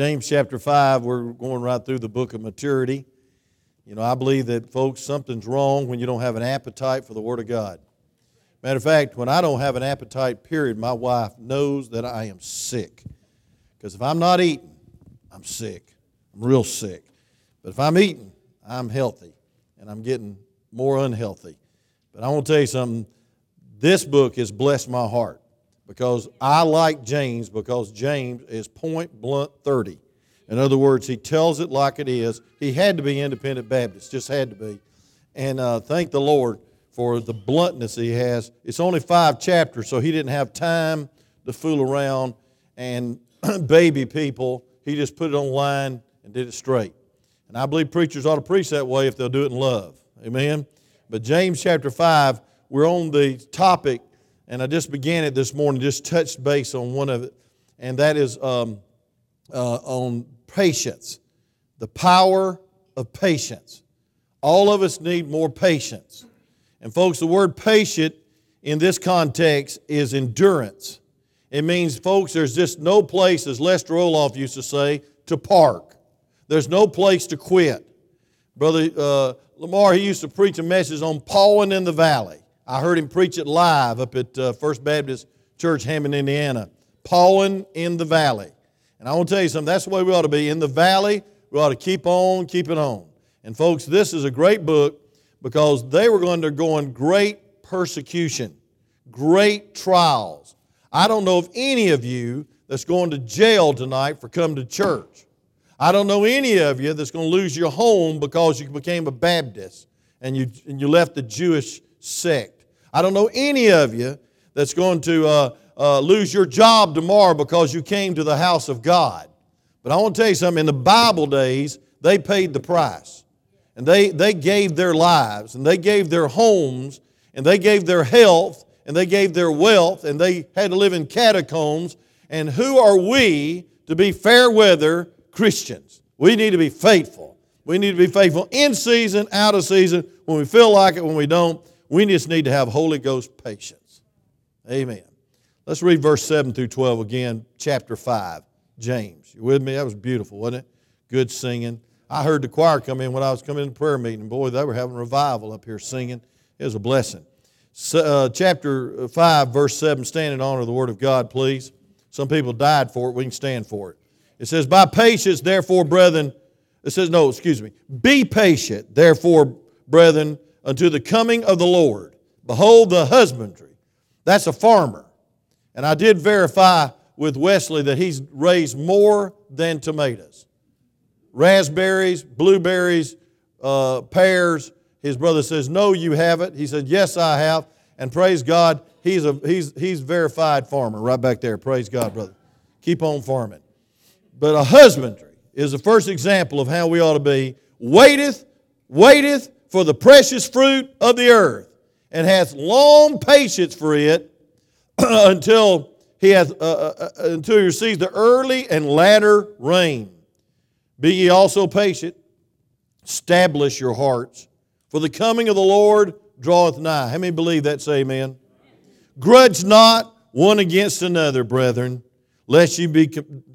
James chapter 5, we're going right through the book of maturity. You know, I believe that, folks, something's wrong when you don't have an appetite for the Word of God. Matter of fact, when I don't have an appetite, period, my wife knows that I am sick. Because if I'm not eating, I'm sick. I'm real sick. But if I'm eating, I'm healthy. And I'm getting more unhealthy. But I want to tell you something. This book has blessed my heart because I like James because James is point blunt 30. In other words, he tells it like it is. He had to be independent Baptist, just had to be. And uh, thank the Lord for the bluntness he has. It's only five chapters, so he didn't have time to fool around and baby people. He just put it online and did it straight. And I believe preachers ought to preach that way if they'll do it in love. Amen. But James chapter 5, we're on the topic, and I just began it this morning, just touched base on one of it, and that is um, uh, on patience. The power of patience. All of us need more patience. And, folks, the word patient in this context is endurance. It means, folks, there's just no place, as Lester Roloff used to say, to park. There's no place to quit. Brother uh, Lamar, he used to preach a message on Pawing in the Valley. I heard him preach it live up at uh, First Baptist Church, Hammond, Indiana. Pawing in the Valley. And I want to tell you something, that's the way we ought to be. In the valley, we ought to keep on keeping on. And folks, this is a great book because they were going undergoing great persecution, great trials. I don't know of any of you that's going to jail tonight for coming to church. I don't know any of you that's going to lose your home because you became a Baptist and you, and you left the Jewish sect. I don't know any of you that's going to uh, uh, lose your job tomorrow because you came to the house of God. But I want to tell you something in the Bible days, they paid the price. And they, they gave their lives, and they gave their homes, and they gave their health, and they gave their wealth, and they had to live in catacombs. And who are we to be fair weather Christians. We need to be faithful. We need to be faithful in season, out of season, when we feel like it, when we don't. We just need to have Holy Ghost patience. Amen. Let's read verse 7 through 12 again, chapter 5, James. You with me? That was beautiful, wasn't it? Good singing. I heard the choir come in when I was coming to prayer meeting. Boy, they were having revival up here singing. It was a blessing. So, uh, chapter 5, verse 7, stand in honor of the Word of God, please. Some people died for it. We can stand for it. It says, By patience, therefore, brethren, it says, no, excuse me. Be patient, therefore, brethren, unto the coming of the Lord. Behold the husbandry. That's a farmer. And I did verify with Wesley that he's raised more than tomatoes. Raspberries, blueberries, uh, pears. His brother says, No, you haven't. He said, Yes, I have. And praise God, he's a he's he's verified farmer right back there. Praise God, brother. Keep on farming. But a husbandry is the first example of how we ought to be. Waiteth, waiteth for the precious fruit of the earth, and hath long patience for it until he hath uh, uh, uh, until he receives the early and latter rain. Be ye also patient, establish your hearts, for the coming of the Lord draweth nigh. How many believe that? Say amen. Grudge not one against another, brethren, lest you be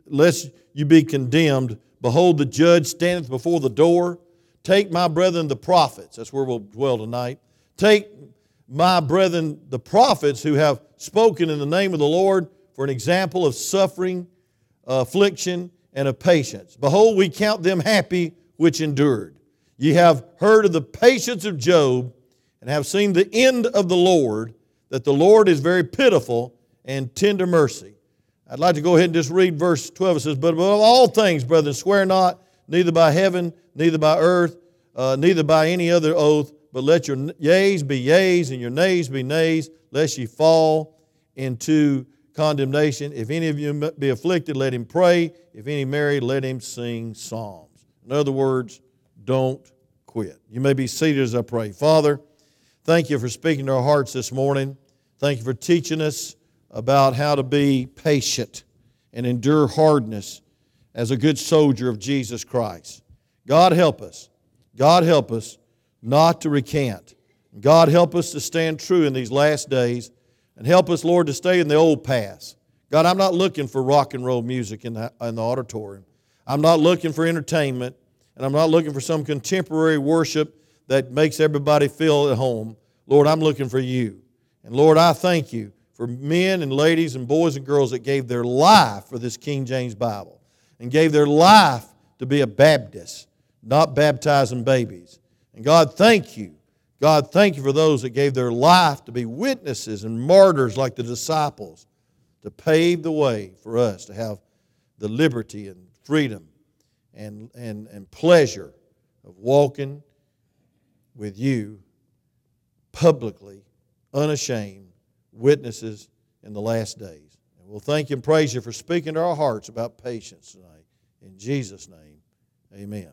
lest you be condemned. Behold, the judge standeth before the door. Take my brethren the prophets. That's where we'll dwell tonight. Take my brethren the prophets who have spoken in the name of the Lord for an example of suffering, affliction, and of patience. Behold, we count them happy which endured. Ye have heard of the patience of Job and have seen the end of the Lord, that the Lord is very pitiful and tender mercy. I'd like to go ahead and just read verse 12. It says, But above all things, brethren, swear not, neither by heaven, neither by earth, uh, neither by any other oath, but let your yeas be yeas and your nays be nays, lest ye fall into condemnation. If any of you be afflicted, let him pray. If any married, let him sing psalms. In other words, don't quit. You may be seated as I pray. Father, thank you for speaking to our hearts this morning. Thank you for teaching us about how to be patient and endure hardness as a good soldier of Jesus Christ. God help us. God help us not to recant. God help us to stand true in these last days and help us, Lord, to stay in the old paths. God, I'm not looking for rock and roll music in the, in the auditorium. I'm not looking for entertainment, and I'm not looking for some contemporary worship that makes everybody feel at home. Lord, I'm looking for you. And Lord, I thank you for men and ladies and boys and girls that gave their life for this King James Bible and gave their life to be a Baptist, not baptizing babies. And God, thank you. God, thank you for those that gave their life to be witnesses and martyrs like the disciples to pave the way for us to have the liberty and freedom and, and, and pleasure of walking with you publicly, unashamed, witnesses in the last days. And we'll thank you and praise you for speaking to our hearts about patience tonight. In Jesus' name, amen.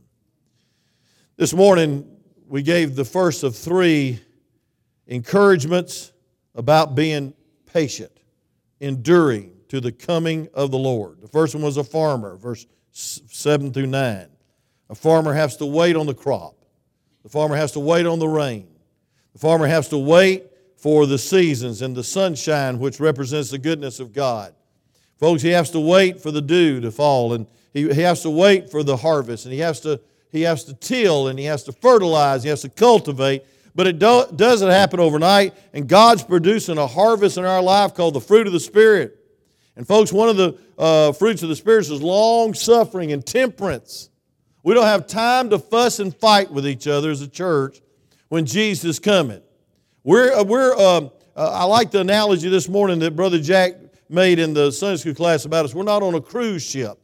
This morning, we gave the first of three encouragements about being patient, enduring to the coming of the Lord. The first one was a farmer, verse 7 through 9. A farmer has to wait on the crop, the farmer has to wait on the rain, the farmer has to wait for the seasons and the sunshine, which represents the goodness of God. Folks, he has to wait for the dew to fall, and he, he has to wait for the harvest, and he has to, he has to till, and he has to fertilize, he has to cultivate. But it do, doesn't happen overnight, and God's producing a harvest in our life called the fruit of the Spirit. And, folks, one of the uh, fruits of the Spirit is long suffering and temperance. We don't have time to fuss and fight with each other as a church when Jesus is coming. We're, uh, we're, uh, uh, I like the analogy this morning that Brother Jack made in the Sunday school class about us. We're not on a cruise ship,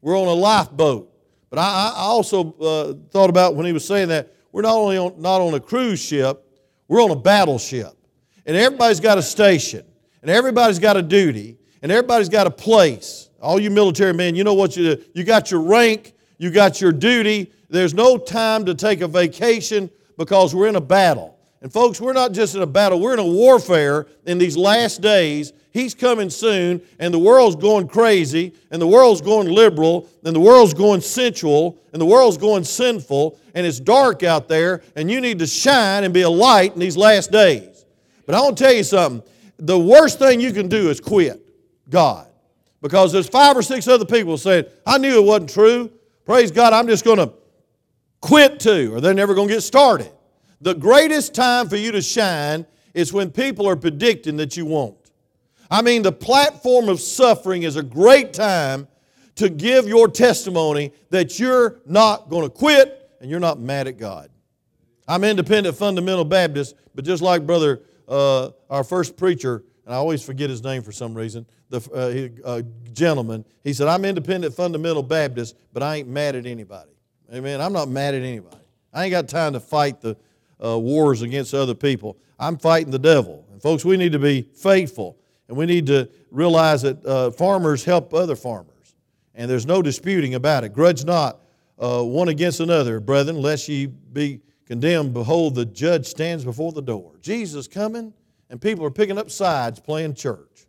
we're on a lifeboat. But I, I also uh, thought about when he was saying that we're not only on, not on a cruise ship, we're on a battleship. And everybody's got a station, and everybody's got a duty, and everybody's got a place. All you military men, you know what you do. You got your rank, you got your duty. There's no time to take a vacation because we're in a battle. And folks, we're not just in a battle, we're in a warfare in these last days. He's coming soon, and the world's going crazy, and the world's going liberal, and the world's going sensual, and the world's going sinful, and it's dark out there, and you need to shine and be a light in these last days. But I want to tell you something the worst thing you can do is quit. God. Because there's five or six other people saying, I knew it wasn't true. Praise God, I'm just going to quit too, or they're never going to get started. The greatest time for you to shine is when people are predicting that you won't. I mean, the platform of suffering is a great time to give your testimony that you're not going to quit and you're not mad at God. I'm independent fundamental Baptist, but just like Brother, uh, our first preacher, and I always forget his name for some reason, the uh, uh, gentleman, he said, I'm independent fundamental Baptist, but I ain't mad at anybody. Amen. I'm not mad at anybody. I ain't got time to fight the uh, wars against other people. I'm fighting the devil. And folks, we need to be faithful, and we need to realize that uh, farmers help other farmers. And there's no disputing about it. Grudge not uh, one against another, brethren, lest ye be condemned. Behold, the judge stands before the door. Jesus coming and people are picking up sides playing church.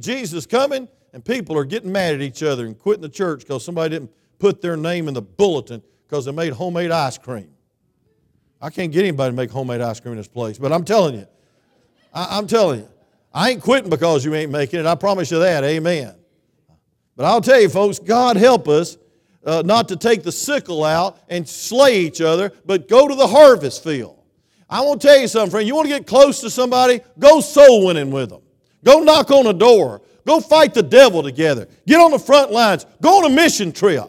Jesus coming, and people are getting mad at each other and quitting the church because somebody didn't put their name in the bulletin because they made homemade ice cream. I can't get anybody to make homemade ice cream in this place, but I'm telling you, I, am telling you, I ain't quitting because you ain't making it. I promise you that. Amen. But I'll tell you, folks, God help us uh, not to take the sickle out and slay each other, but go to the harvest field. I want to tell you something, friend. You want to get close to somebody? Go soul winning with them. Go knock on a door. Go fight the devil together. Get on the front lines. Go on a mission trip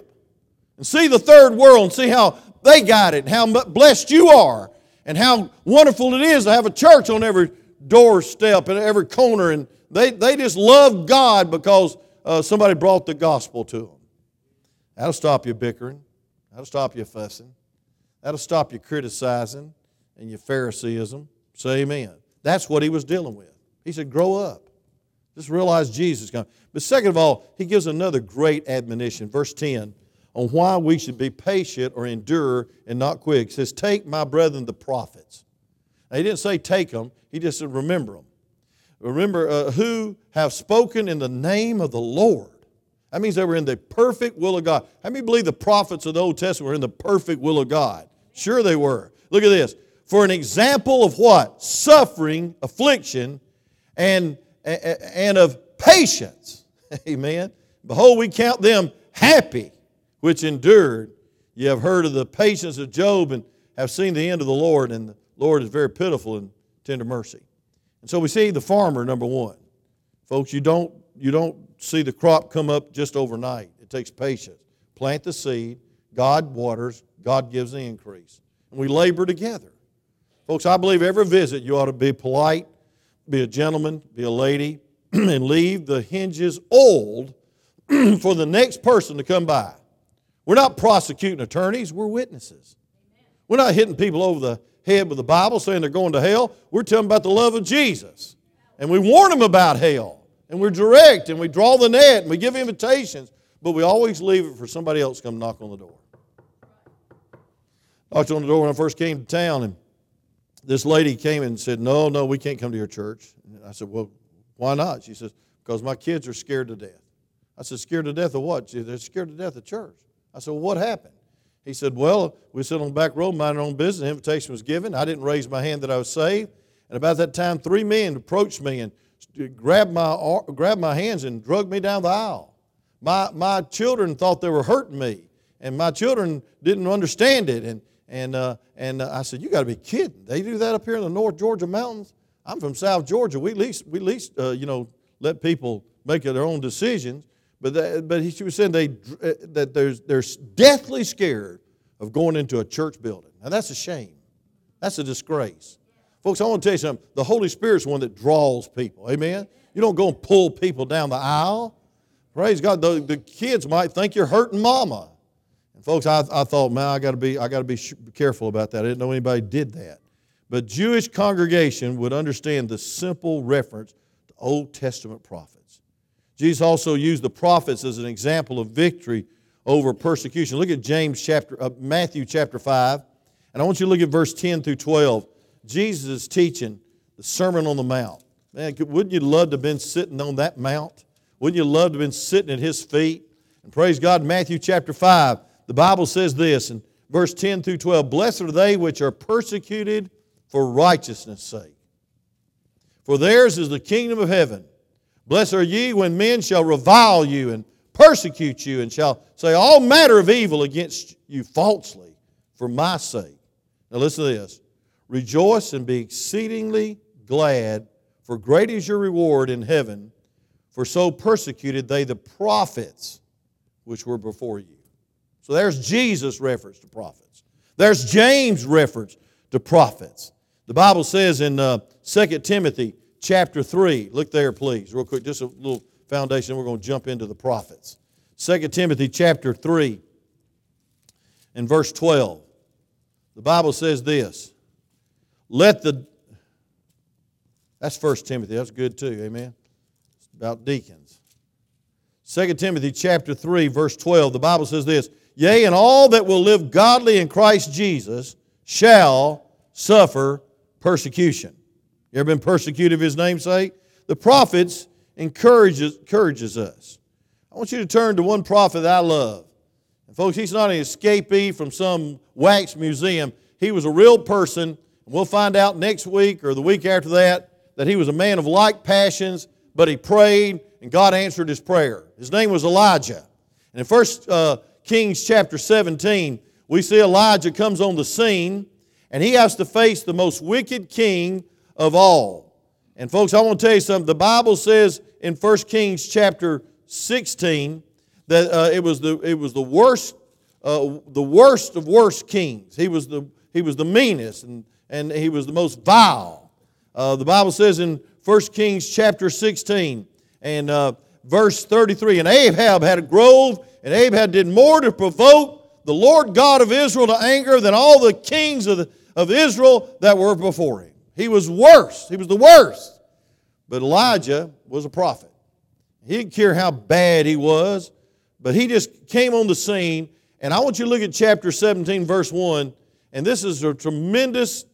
and see the third world and see how they got it how blessed you are and how wonderful it is to have a church on every doorstep and every corner. And they, they just love God because uh, somebody brought the gospel to them. That'll stop you bickering. That'll stop you fussing. That'll stop you criticizing and your Phariseeism. Say amen. That's what he was dealing with. He said, Grow up. Just realize Jesus is coming. But second of all, he gives another great admonition, verse 10, on why we should be patient or endure and not quit. He says, Take my brethren the prophets. Now, he didn't say take them, he just said remember them. Remember uh, who have spoken in the name of the Lord. That means they were in the perfect will of God. How many believe the prophets of the Old Testament were in the perfect will of God? Sure they were. Look at this for an example of what? Suffering, affliction, and, and of patience. Amen. Behold, we count them happy which endured. You have heard of the patience of Job and have seen the end of the Lord, and the Lord is very pitiful and tender mercy. And so we see the farmer, number one. Folks, you don't, you don't see the crop come up just overnight. It takes patience. Plant the seed, God waters, God gives the increase. And we labor together. Folks, I believe every visit you ought to be polite, be a gentleman, be a lady, and leave the hinges old for the next person to come by. We're not prosecuting attorneys, we're witnesses. We're not hitting people over the head with the Bible saying they're going to hell. We're telling about the love of Jesus. And we warn them about hell. And we're direct and we draw the net and we give invitations, but we always leave it for somebody else to come knock on the door. Knocked on the door when I first came to town, and this lady came and said, No, no, we can't come to your church. And I said, Well, why not? She says, Because my kids are scared to death. I said, Scared to death of what? She said, They're scared to death of church. I said, Well, what happened? He said, Well, we sit on the back row, minding our own business. The invitation was given. I didn't raise my hand that I was saved. And about that time, three men approached me and grabbed my, grabbed my hands and drugged me down the aisle. My, my children thought they were hurting me, and my children didn't understand it. And, and, uh, and uh, I said, You got to be kidding. They do that up here in the North Georgia mountains? I'm from South Georgia. We at least, we at least uh, you know, let people make their own decisions. But, but he was saying they, uh, that they're, they're deathly scared of going into a church building. Now, that's a shame. That's a disgrace. Folks, I want to tell you something. The Holy Spirit's one that draws people. Amen? You don't go and pull people down the aisle. Praise God. The, the kids might think you're hurting mama. And folks, I, I thought, man, I got to be, I got to be careful about that. I didn't know anybody did that. But Jewish congregation would understand the simple reference to Old Testament prophets. Jesus also used the prophets as an example of victory over persecution. Look at James chapter, uh, Matthew chapter 5, and I want you to look at verse 10 through 12. Jesus is teaching the Sermon on the Mount. Man, wouldn't you love to have been sitting on that mount? Wouldn't you love to have been sitting at his feet? And praise God, in Matthew chapter 5, the Bible says this in verse 10 through 12 Blessed are they which are persecuted for righteousness' sake, for theirs is the kingdom of heaven. Blessed are ye when men shall revile you and persecute you and shall say all manner of evil against you falsely for my sake. Now listen to this. Rejoice and be exceedingly glad, for great is your reward in heaven, for so persecuted they the prophets which were before you. So there's Jesus' reference to prophets. There's James' reference to prophets. The Bible says in uh, 2 Timothy chapter 3, look there, please, real quick, just a little foundation, we're going to jump into the prophets. 2 Timothy chapter 3 and verse 12. The Bible says this let the, that's First Timothy, that's good too, amen? It's about deacons. 2 Timothy chapter 3, verse 12, the Bible says this Yea, and all that will live godly in Christ Jesus shall suffer persecution. You ever been persecuted for his namesake? The prophets encourages, encourages us. I want you to turn to one prophet that I love. And folks, he's not an escapee from some wax museum. He was a real person and we'll find out next week or the week after that that he was a man of like passions, but he prayed and God answered his prayer. His name was Elijah. And in 1 uh, Kings chapter 17, we see Elijah comes on the scene and he has to face the most wicked king of all. And folks, I want to tell you something. The Bible says in 1 Kings chapter 16 that uh, it, was the, it was the worst, uh, the worst of worst kings. He was the, he was the meanest and and he was the most vile. Uh, the Bible says in 1 Kings chapter 16 and uh, verse 33 And Ahab had a grove, and Ahab did more to provoke the Lord God of Israel to anger than all the kings of, the, of Israel that were before him. He was worse. He was the worst. But Elijah was a prophet. He didn't care how bad he was, but he just came on the scene. And I want you to look at chapter 17, verse 1. And this is a tremendous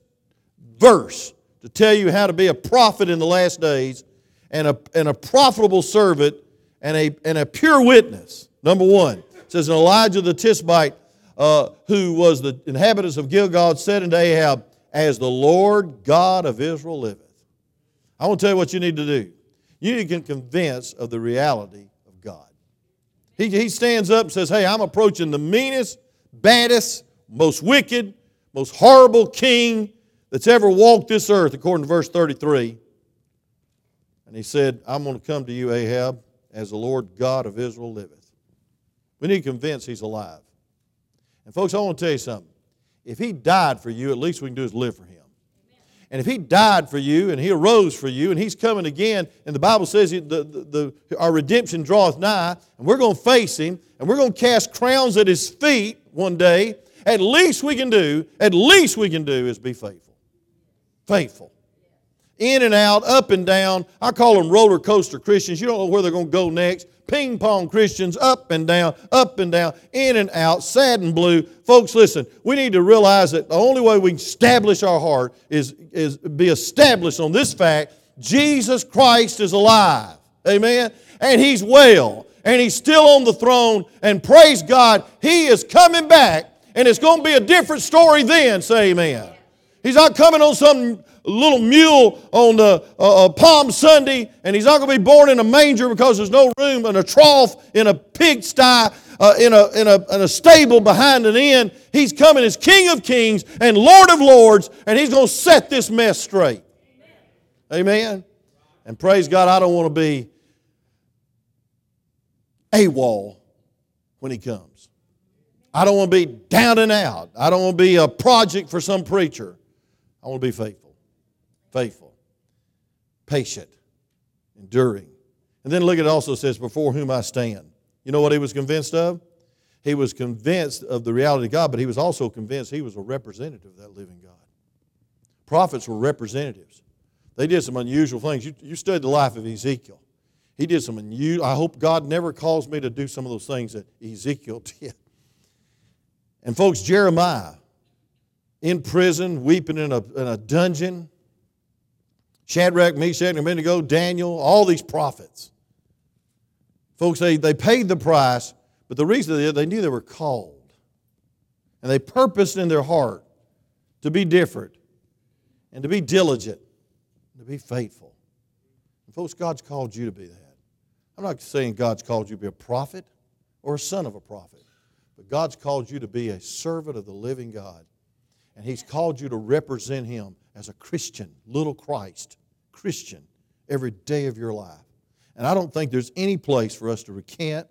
verse to tell you how to be a prophet in the last days and a, and a profitable servant and a, and a pure witness. Number one, it says, and Elijah the Tishbite, uh, who was the inhabitants of Gilgal, said unto Ahab, As the Lord God of Israel liveth. I want to tell you what you need to do. You need to get convinced of the reality of God. He, he stands up and says, Hey, I'm approaching the meanest, baddest, most wicked, most horrible king that's ever walked this earth, according to verse 33. And he said, I'm going to come to you, Ahab, as the Lord God of Israel liveth. We need to convince he's alive. And folks, I want to tell you something. If he died for you, at least we can do is live for him. And if he died for you and he arose for you and he's coming again, and the Bible says the, the, the, our redemption draweth nigh, and we're going to face him and we're going to cast crowns at his feet one day, at least we can do, at least we can do is be faithful. Faithful. In and out, up and down. I call them roller coaster Christians. You don't know where they're going to go next. Ping pong Christians, up and down, up and down, in and out, sad and blue. Folks, listen, we need to realize that the only way we establish our heart is, is be established on this fact Jesus Christ is alive. Amen? And He's well. And He's still on the throne. And praise God, He is coming back. And it's going to be a different story then. Say amen. He's not coming on some little mule on the uh, uh, Palm Sunday, and he's not going to be born in a manger because there's no room in a trough in a pigsty, uh, in, a, in, a, in a stable behind an inn. He's coming as King of Kings and Lord of Lords, and he's going to set this mess straight. Amen. And praise God, I don't want to be AWOL when he comes. I don't want to be down and out. I don't want to be a project for some preacher. I want to be faithful faithful, patient, enduring. And then look, at it also says, Before whom I stand. You know what he was convinced of? He was convinced of the reality of God, but he was also convinced he was a representative of that living God. Prophets were representatives. They did some unusual things. You, you studied the life of Ezekiel. He did some unusual, I hope God never calls me to do some of those things that Ezekiel did. And folks, Jeremiah, in prison, weeping in a, in a dungeon, Shadrach, Meshach, and Abednego, Daniel, all these prophets. Folks, they, they paid the price, but the reason they did, they knew they were called. And they purposed in their heart to be different and to be diligent, and to be faithful. And folks, God's called you to be that. I'm not saying God's called you to be a prophet or a son of a prophet, but God's called you to be a servant of the living God. And He's called you to represent Him as a Christian, little Christ, Christian, every day of your life. And I don't think there's any place for us to recant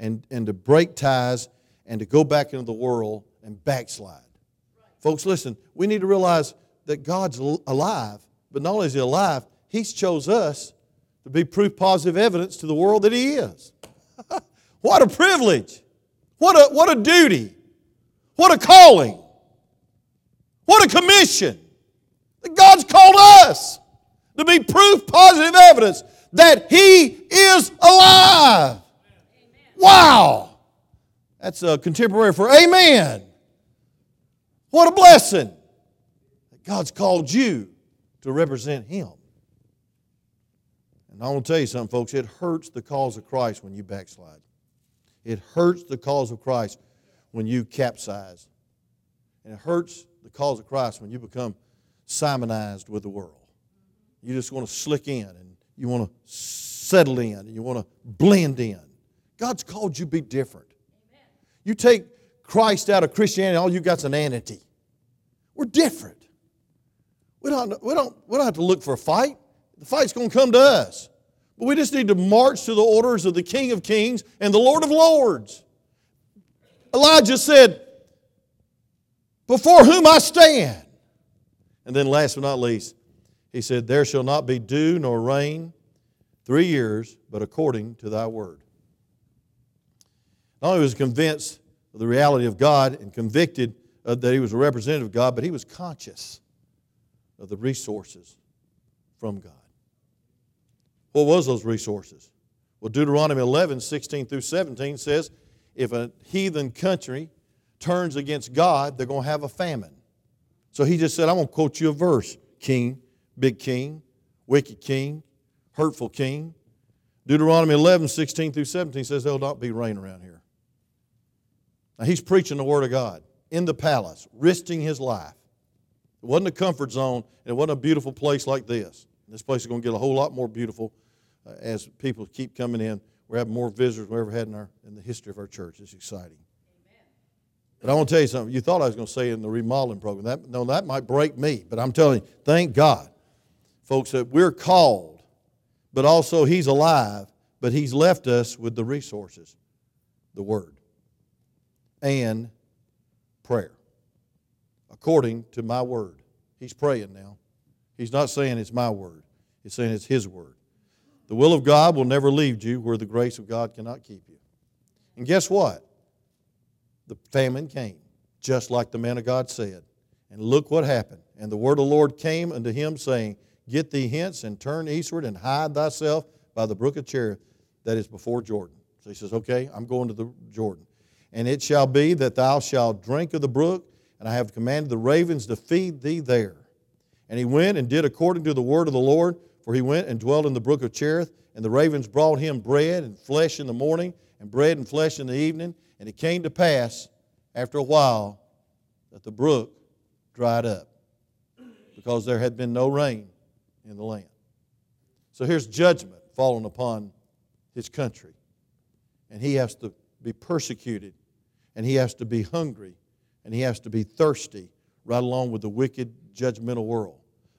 and, and to break ties and to go back into the world and backslide. Right. Folks, listen, we need to realize that God's alive, but not only is He alive, He's chose us to be proof positive evidence to the world that He is. what a privilege! What a, what a duty! What a calling! What a commission! God's called us to be proof positive evidence that He is alive. Amen. Wow. That's a contemporary for amen. What a blessing that God's called you to represent Him. And I want to tell you something, folks. It hurts the cause of Christ when you backslide. It hurts the cause of Christ when you capsize. And it hurts the cause of Christ when you become Simonized with the world. You just want to slick in and you want to settle in and you want to blend in. God's called you to be different. You take Christ out of Christianity, all you got's an entity. We're different. We don't, we, don't, we don't have to look for a fight. The fight's going to come to us. But we just need to march to the orders of the King of Kings and the Lord of Lords. Elijah said, Before whom I stand. And then, last but not least, he said, There shall not be dew nor rain three years, but according to thy word. Not only was he convinced of the reality of God and convicted that he was a representative of God, but he was conscious of the resources from God. What was those resources? Well, Deuteronomy 11, 16 through 17 says, if a heathen country turns against God, they're going to have a famine. So he just said, I'm going to quote you a verse, King big king, wicked king, hurtful king. Deuteronomy 11, 16 through 17 says there'll not be rain around here. Now he's preaching the Word of God in the palace, risking his life. It wasn't a comfort zone, it wasn't a beautiful place like this. This place is going to get a whole lot more beautiful uh, as people keep coming in We're having more visitors than we ever had in, our, in the history of our church. It's exciting. But I want to tell you something. You thought I was going to say in the remodeling program. That, no, that might break me. But I'm telling you, thank God, folks, that we're called, but also He's alive, but He's left us with the resources, the Word, and prayer, according to my Word. He's praying now. He's not saying it's my Word, He's saying it's His Word. The will of God will never leave you where the grace of God cannot keep you. And guess what? the famine came, just like the man of God said. And look what happened. And the word of the Lord came unto him, saying, Get thee hence and turn eastward and hide thyself by the brook of Cherith that is before Jordan. So he says, Okay, I'm going to the Jordan. And it shall be that thou shalt drink of the brook, and I have commanded the ravens to feed thee there. And he went and did according to the word of the Lord, for he went and dwelt in the brook of Cherith, and the ravens brought him bread and flesh in the morning, and bread and flesh in the evening, and it came to pass after a while that the brook dried up because there had been no rain in the land. So here's judgment falling upon his country. And he has to be persecuted, and he has to be hungry, and he has to be thirsty, right along with the wicked, judgmental world.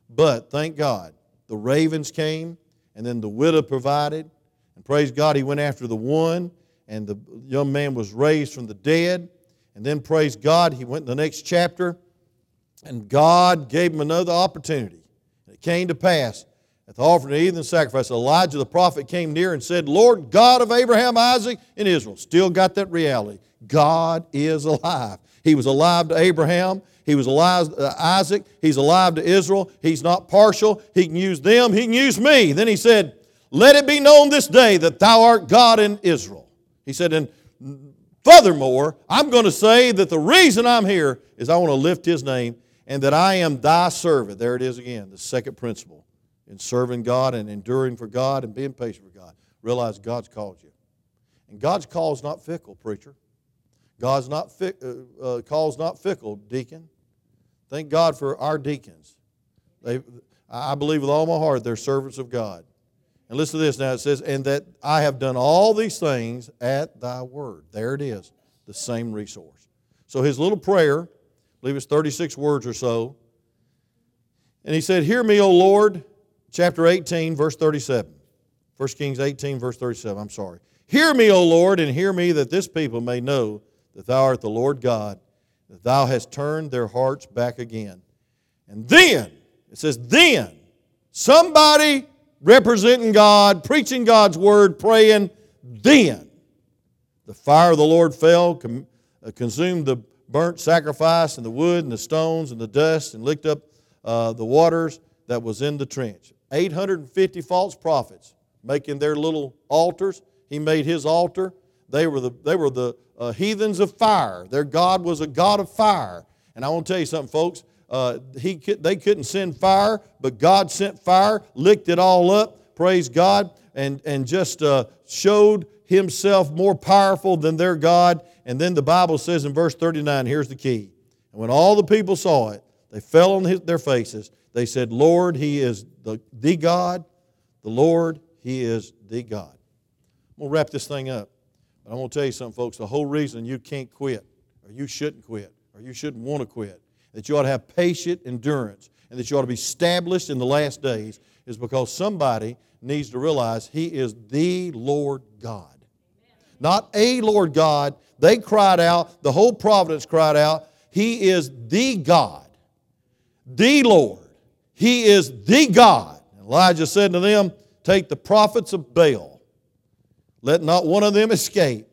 But thank God, the ravens came, and then the widow provided, and praise God, he went after the one and the young man was raised from the dead. And then, praise God, he went in the next chapter, and God gave him another opportunity. And it came to pass at the offering of the heathen sacrifice, Elijah the prophet came near and said, Lord God of Abraham, Isaac, and Israel. Still got that reality. God is alive. He was alive to Abraham. He was alive to Isaac. He's alive to Israel. He's not partial. He can use them. He can use me. Then he said, Let it be known this day that thou art God in Israel. He said, and furthermore, I'm going to say that the reason I'm here is I want to lift his name and that I am thy servant. There it is again, the second principle in serving God and enduring for God and being patient for God. Realize God's called you. And God's call is not fickle, preacher. God's not fi- uh, uh, call's not fickle, deacon. Thank God for our deacons. They, I believe with all my heart they're servants of God. And listen to this now. It says, And that I have done all these things at thy word. There it is, the same resource. So his little prayer, believe it's 36 words or so. And he said, Hear me, O Lord, chapter 18, verse 37. 1 Kings 18, verse 37. I'm sorry. Hear me, O Lord, and hear me that this people may know that thou art the Lord God, that thou hast turned their hearts back again. And then, it says, then somebody representing God, preaching God's word, praying, then the fire of the Lord fell, uh, consumed the burnt sacrifice and the wood and the stones and the dust and licked up uh, the waters that was in the trench. 850 false prophets making their little altars. He made his altar. They were the, they were the uh, heathens of fire. Their God was a God of fire. And I want to tell you something, folks. Uh, he they couldn't send fire, but God sent fire, licked it all up, praise God, and, and just uh, showed himself more powerful than their God. And then the Bible says in verse 39, here's the key. And when all the people saw it, they fell on his, their faces. They said, Lord, He is the, the God. The Lord, He is the God. I'm going to wrap this thing up. But I'm going to tell you something, folks. The whole reason you can't quit, or you shouldn't quit, or you shouldn't want to quit, that you ought to have patient endurance and that you ought to be established in the last days is because somebody needs to realize He is the Lord God. Not a Lord God. They cried out, the whole providence cried out, He is the God, the Lord. He is the God. Elijah said to them, Take the prophets of Baal, let not one of them escape.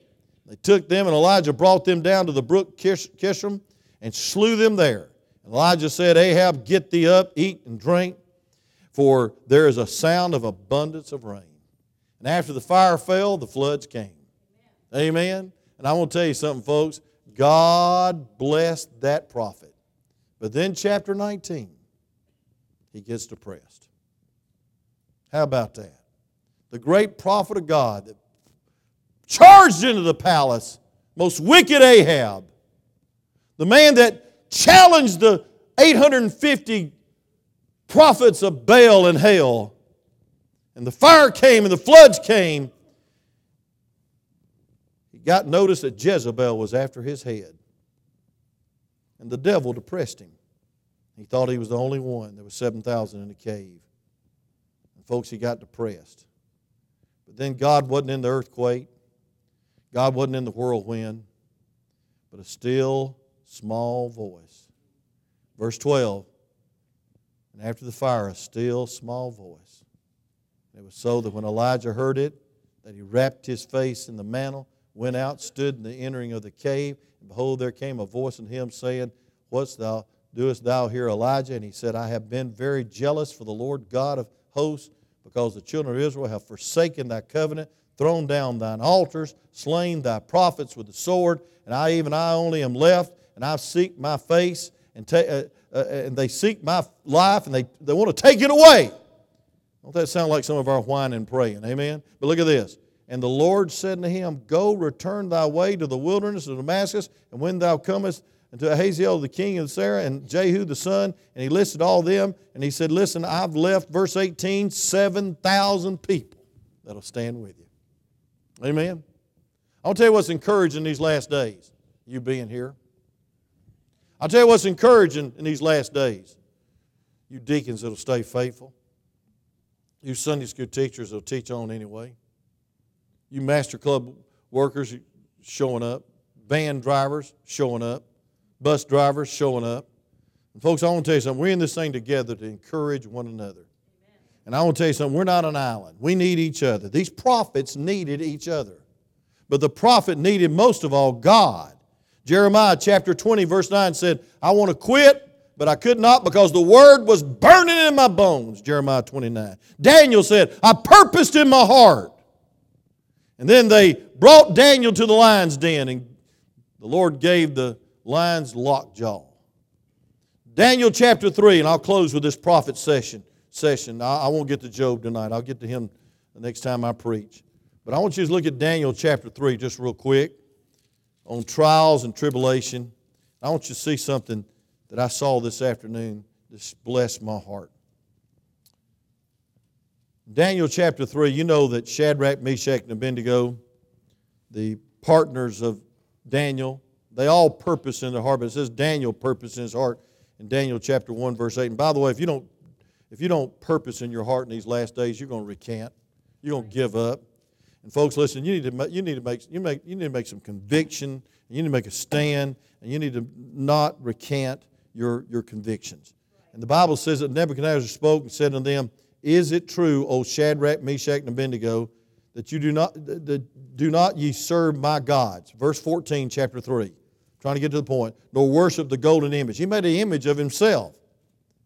They took them, and Elijah brought them down to the brook Kishon and slew them there. Elijah said, Ahab, get thee up, eat and drink, for there is a sound of abundance of rain. And after the fire fell, the floods came. Amen. And I want to tell you something, folks. God blessed that prophet. But then, chapter 19, he gets depressed. How about that? The great prophet of God that charged into the palace, most wicked Ahab, the man that challenged the 850 prophets of Baal in hell. And the fire came and the floods came. Got notice that Jezebel was after his head. And the devil depressed him. He thought he was the only one. There was 7,000 in the cave. And folks, he got depressed. But then God wasn't in the earthquake. God wasn't in the whirlwind. But a still small voice. Verse 12. And after the fire, a still small voice. It was so that when Elijah heard it, that he wrapped his face in the mantle, went out, stood in the entering of the cave, and behold, there came a voice in him saying, What's thou doest thou here, Elijah? And he said, I have been very jealous for the Lord God of hosts, because the children of Israel have forsaken thy covenant, thrown down thine altars, slain thy prophets with the sword, and I even I only am left, and I seek my face, and, ta- uh, uh, and they seek my life, and they, they want to take it away. Don't that sound like some of our whining and praying? Amen? But look at this. And the Lord said to him, Go, return thy way to the wilderness of Damascus, and when thou comest unto Hazael the king of Syria and Jehu the son, and he listed all them, and he said, Listen, I've left, verse 18, 7,000 people that'll stand with you. Amen. I'll tell you what's encouraging these last days, you being here. I'll tell you what's encouraging in these last days. You deacons that'll stay faithful. You Sunday school teachers that'll teach on anyway. You master club workers showing up. Van drivers showing up. Bus drivers showing up. And folks, I want to tell you something. We're in this thing together to encourage one another. And I want to tell you something. We're not an island. We need each other. These prophets needed each other. But the prophet needed most of all God. Jeremiah chapter 20, verse 9 said, I want to quit, but I could not because the word was burning in my bones. Jeremiah 29. Daniel said, I purposed in my heart. And then they brought Daniel to the lion's den, and the Lord gave the lion's lockjaw. Daniel chapter 3, and I'll close with this prophet session. session. I, won't get to Job tonight. I'll get to him the next time I preach. But I want you to look at Daniel chapter 3 just real quick on trials and tribulation. I want you to see something that I saw this afternoon that blessed my heart. Daniel chapter 3, you know that Shadrach, Meshach, and Abednego, the partners of Daniel, they all purpose in their heart, but it says Daniel purpose in his heart in Daniel chapter 1, verse 8. And by the way, if you don't, if you don't purpose in your heart in these last days, you're going to recant. You're going to give up. And folks, listen, you need to, make, you need to, make, you make, you need to make some conviction, you need to make a stand, and you need to not recant your, your convictions. And the Bible says that Nebuchadnezzar spoke and said unto them, Is it true, O Shadrach, Meshach, and Abednego, that you do not, do not ye serve my gods? Verse 14, chapter 3. Trying to get to the point. Nor worship the golden image. He made an image of himself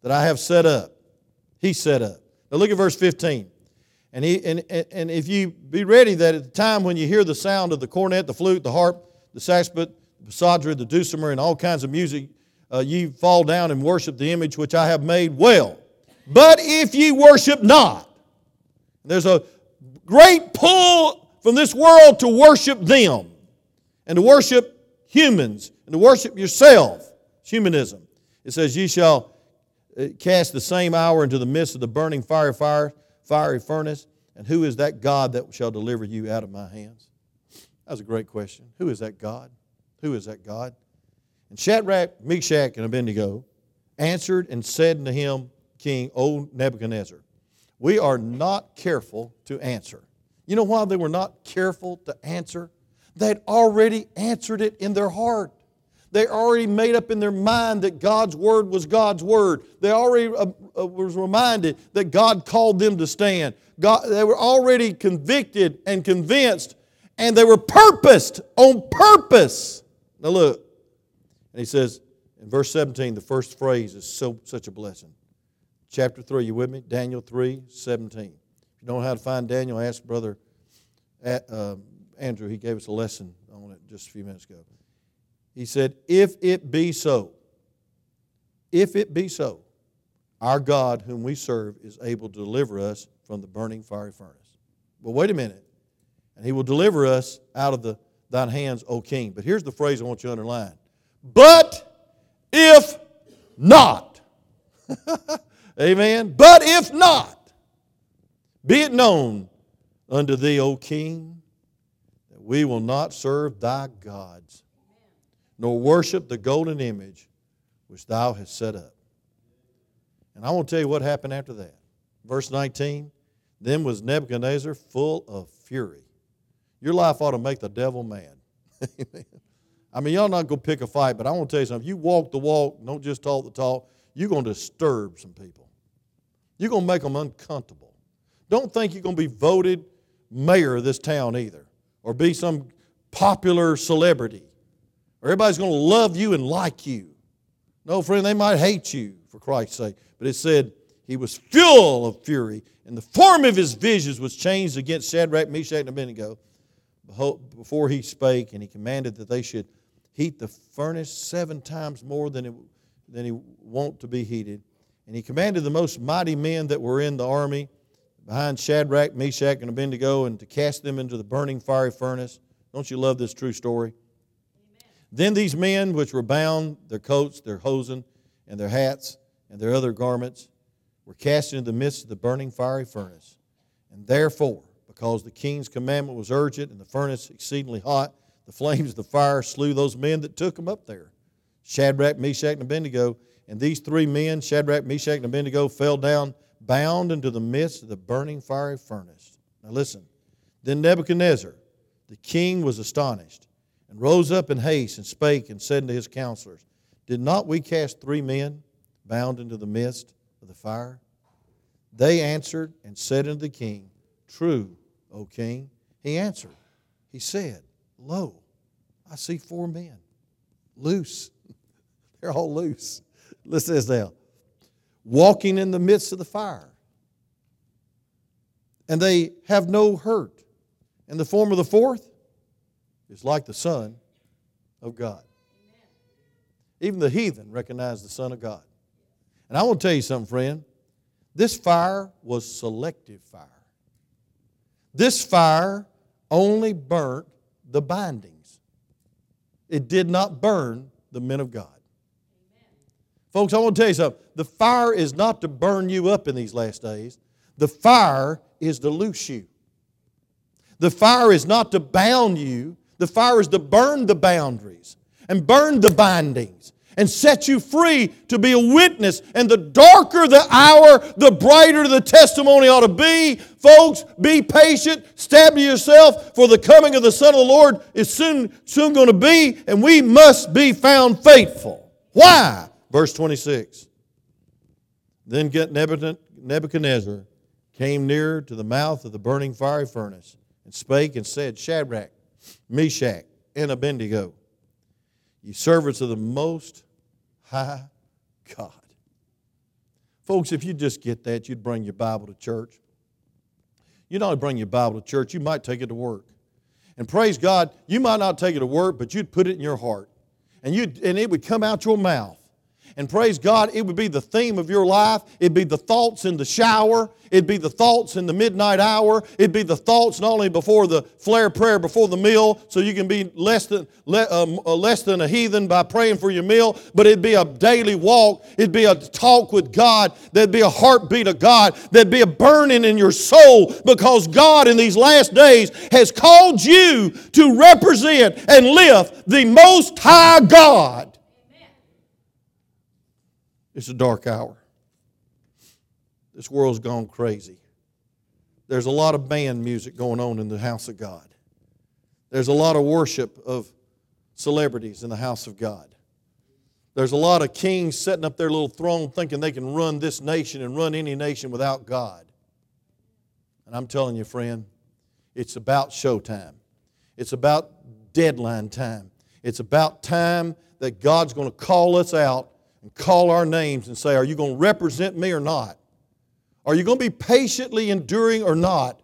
that I have set up. He set up. Now look at verse 15. And, he, and, and if you be ready that at the time when you hear the sound of the cornet, the flute, the harp, the saxophone, the psaltery, the dulcimer, and all kinds of music, uh, ye fall down and worship the image which I have made well. But if ye worship not, there's a great pull from this world to worship them and to worship humans and to worship yourself. It's humanism. It says, Ye shall uh, cast the same hour into the midst of the burning fire, fire fiery furnace? And who is that God that shall deliver you out of my hands? That's a great question. Who is that God? Who is that God? And Shadrach, Meshach, and Abednego answered and said unto him, King, O Nebuchadnezzar, we are not careful to answer. You know why they were not careful to answer? They'd already answered it in their heart. They already made up in their mind that God's word was God's word. They already uh, uh, was reminded that God called them to stand. God, they were already convicted and convinced, and they were purposed on purpose. Now look, and he says in verse 17, the first phrase is so such a blessing. Chapter 3, you with me? Daniel 3, 17. If you don't know how to find Daniel, ask Brother uh, Andrew. He gave us a lesson on it just a few minutes ago. He said, If it be so, if it be so, our God, whom we serve, is able to deliver us from the burning fiery furnace. But wait a minute. And he will deliver us out of the, thine hands, O king. But here's the phrase I want you to underline. But if not. Amen. But if not, be it known unto thee, O king, that we will not serve thy gods, nor worship the golden image which thou hast set up. And I want to tell you what happened after that. Verse 19 Then was Nebuchadnezzar full of fury. Your life ought to make the devil mad. I mean, y'all not going to pick a fight, but I want to tell you something. If you walk the walk, don't just talk the talk, you're going to disturb some people. You're going to make them uncomfortable. Don't think you're going to be voted mayor of this town either, or be some popular celebrity, or everybody's going to love you and like you. No, friend, they might hate you for Christ's sake. But it said he was full of fury, and the form of his visions was changed against Shadrach, Meshach, and Abednego before he spake, and he commanded that they should heat the furnace seven times more than, it, than he wont to be heated. And he commanded the most mighty men that were in the army behind Shadrach, Meshach, and Abednego, and to cast them into the burning fiery furnace. Don't you love this true story? Amen. Then these men, which were bound, their coats, their hosen, and their hats, and their other garments, were cast into the midst of the burning fiery furnace. And therefore, because the king's commandment was urgent and the furnace exceedingly hot, the flames of the fire slew those men that took them up there Shadrach, Meshach, and Abednego. And these three men, Shadrach, Meshach, and Abednego, fell down bound into the midst of the burning fiery furnace. Now listen. Then Nebuchadnezzar, the king, was astonished and rose up in haste and spake and said unto his counselors, Did not we cast three men bound into the midst of the fire? They answered and said unto the king, True, O king. He answered, He said, Lo, I see four men, loose. They're all loose. Listen to this now walking in the midst of the fire. And they have no hurt. And the form of the fourth is like the Son of God. Even the heathen recognize the Son of God. And I want to tell you something, friend. This fire was selective fire. This fire only burnt the bindings, it did not burn the men of God. Folks, I want to tell you something. The fire is not to burn you up in these last days, the fire is to loose you. The fire is not to bound you, the fire is to burn the boundaries and burn the bindings and set you free to be a witness. And the darker the hour, the brighter the testimony ought to be. Folks, be patient, stab yourself, for the coming of the Son of the Lord is soon, soon going to be, and we must be found faithful. Why? Verse 26. Then Nebuchadnezzar came near to the mouth of the burning fiery furnace and spake and said, Shadrach, Meshach, and Abednego, ye servants of the Most High God. Folks, if you just get that, you'd bring your Bible to church. You not only bring your Bible to church, you might take it to work. And praise God, you might not take it to work, but you'd put it in your heart. And, you'd, and it would come out your mouth. And praise God, it would be the theme of your life. It'd be the thoughts in the shower. It'd be the thoughts in the midnight hour. It'd be the thoughts not only before the flare prayer before the meal, so you can be less than, um, uh, less than a heathen by praying for your meal, but it'd be a daily walk. It'd be a talk with God. There'd be a heartbeat of God. There'd be a burning in your soul because God in these last days has called you to represent and lift the Most High God. It's a dark hour. This world's gone crazy. There's a lot of band music going on in the house of God. There's a lot of worship of celebrities in the house of God. There's a lot of kings setting up their little throne thinking they can run this nation and run any nation without God. And I'm telling you, friend, it's about showtime. It's about deadline time. It's about time that God's going to call us out and call our names and say, Are you going to represent me or not? Are you going to be patiently enduring or not?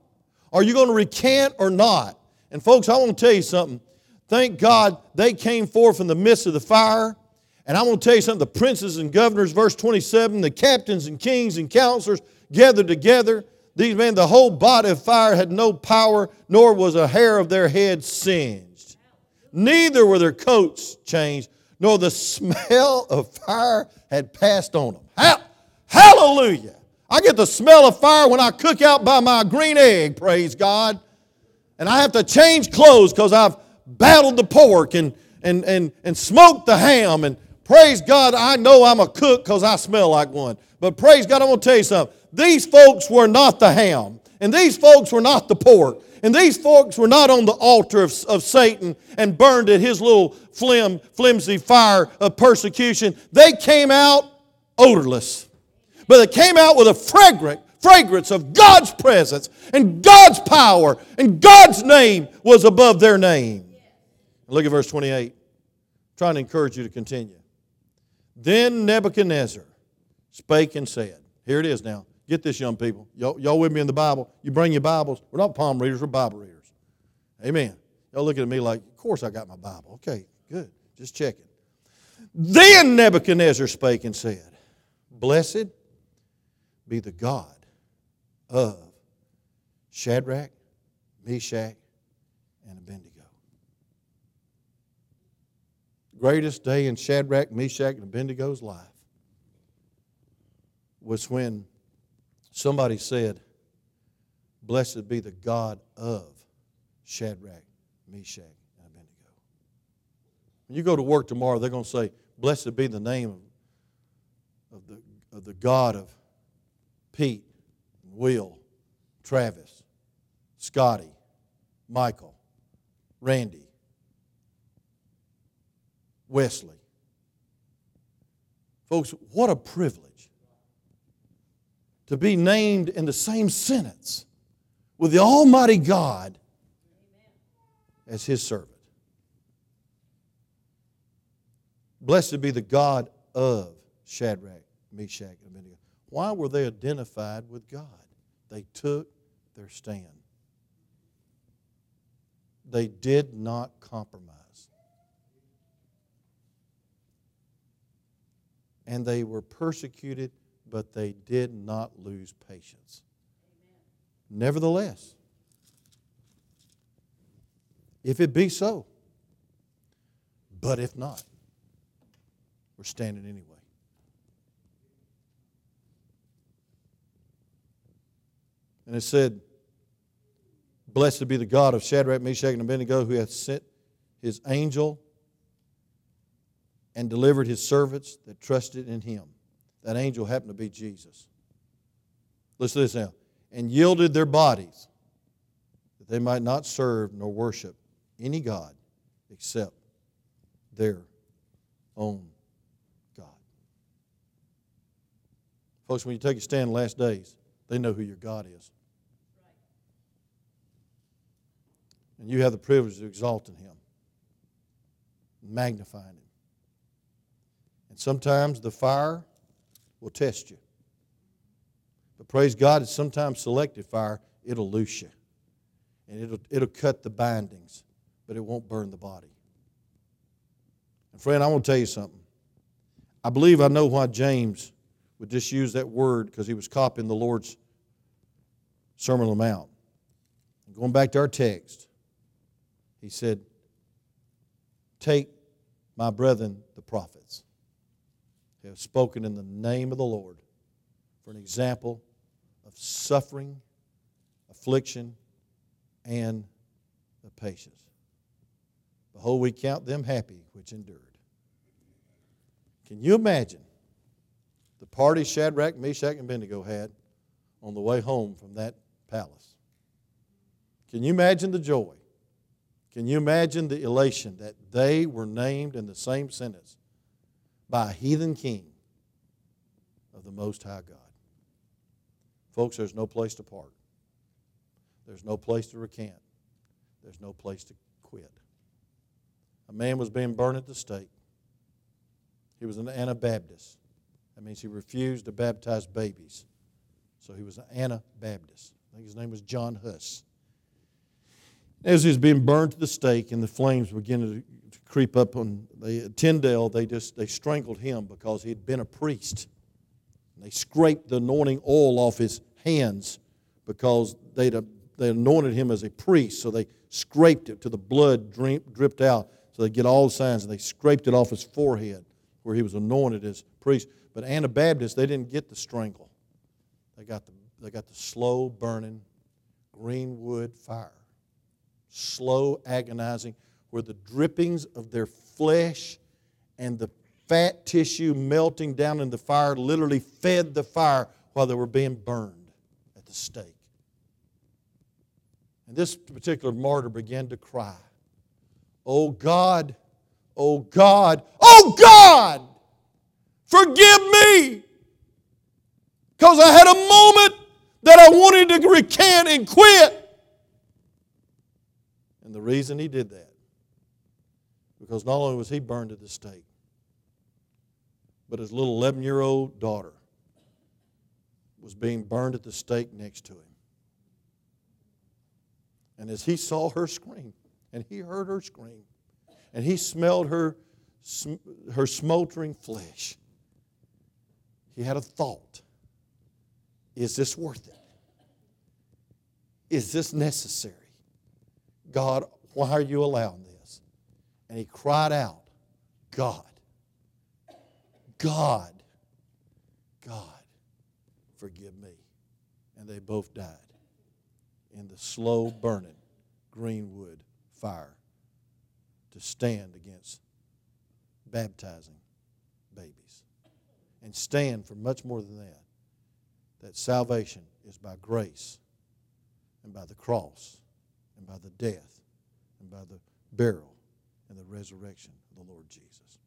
Are you going to recant or not? And folks, I want to tell you something. Thank God they came forth in the midst of the fire. And I want to tell you something the princes and governors, verse 27, the captains and kings and counselors gathered together. These men, the whole body of fire had no power, nor was a hair of their head singed. Neither were their coats changed, nor the smell of fire had passed on them. Hallelujah. I get the smell of fire when I cook out by my green egg, praise God. and I have to change clothes because I've battled the pork and, and, and, and smoked the ham. And praise God, I know I'm a cook because I smell like one. But praise God, I'm going to tell you something. These folks were not the ham, and these folks were not the pork. And these folks were not on the altar of, of Satan and burned at his little flim, flimsy fire of persecution. They came out odorless. But they came out with a fragrant fragrance of God's presence and God's power and God's name was above their name. Look at verse 28. I'm trying to encourage you to continue. Then Nebuchadnezzar spake and said, Here it is now. Get this, young people. Y'all, y'all with me in the Bible? You bring your Bibles. We're not palm readers, we're Bible readers. Amen. Y'all looking at me like, Of course I got my Bible. Okay, good. Just checking. Then Nebuchadnezzar spake and said, Blessed be the God of Shadrach, Meshach, and Abednego. Greatest day in Shadrach, Meshach, and Abednego's life was when somebody said, Blessed be the God of Shadrach, Meshach, and Abednego. When you go to work tomorrow, they're going to say, Blessed be the name of, the, of the God of Pete, Will, Travis, Scotty, Michael, Randy, Wesley. Folks, what a privilege to be named in the same sentence with the Almighty God as His servant. Blessed be the God of Shadrach, Meshach, and Abednego. Why were they identified with God? They took their stand. They did not compromise. And they were persecuted, but they did not lose patience. Nevertheless, if it be so, but if not, we're standing anyway. And it said, Blessed be the God of Shadrach, Meshach, and Abednego, who hath sent his angel and delivered his servants that trusted in him. That angel happened to be Jesus. Listen to this now. And yielded their bodies that they might not serve nor worship any God except their own God. Folks, when you take a stand in the last days, they know who your God is. And you have the privilege of exalting him, magnifying him. And sometimes the fire will test you. But praise God, it's sometimes selective fire, it'll loose you. And it'll, it'll cut the bindings, but it won't burn the body. And friend, I want to tell you something. I believe I know why James would just use that word because he was copying the Lord's Sermon on the Mount. Going back to our text, he said, Take my brethren, the prophets, have spoken in the name of the Lord for an example of suffering, affliction, and of patience. Behold, we count them happy which endured. Can you imagine the party Shadrach, Meshach, and Abednego had on the way home from that palace? Can you imagine the joy? Can you imagine the elation that they were named in the same sentence by a heathen king of the Most High God? Folks, there's no place to part, There's no place to recant. There's no place to quit. A man was being burned at the stake. He was an Anabaptist. That means he refused to baptize babies. So he was an Anabaptist. I think his name was John Huss. As he was being burned to the stake and the flames began to creep up on the Tyndale, they just they strangled him because he had been a priest. They scraped the anointing oil off his hands because they'd, they anointed him as a priest. So they scraped it to the blood dripped out. So they get all the signs, and they scraped it off his forehead where he was anointed as priest. But Anabaptists, they didn't get the strangle. They got the, they got the slow burning green wood fire slow, agonizing, where the drippings of their flesh and the fat tissue melting down in the fire literally fed the fire while they were being burned at the stake. And this particular martyr began to cry, Oh God, oh God, oh God, forgive me. Because I had a moment that I wanted to recant and quit. And the reason he did that, because not only was he burned at the stake, but his little 11 year old daughter was being burned at the stake next to him. And as he saw her scream, and he heard her scream, and he smelled her, her smoldering flesh, he had a thought Is this worth it? Is this necessary? God, why are you allowing this? And he cried out, God, God, God, forgive me. And they both died in the slow burning greenwood fire to stand against baptizing babies and stand for much more than that that salvation is by grace and by the cross and by the death and by the burial and the resurrection of the Lord Jesus.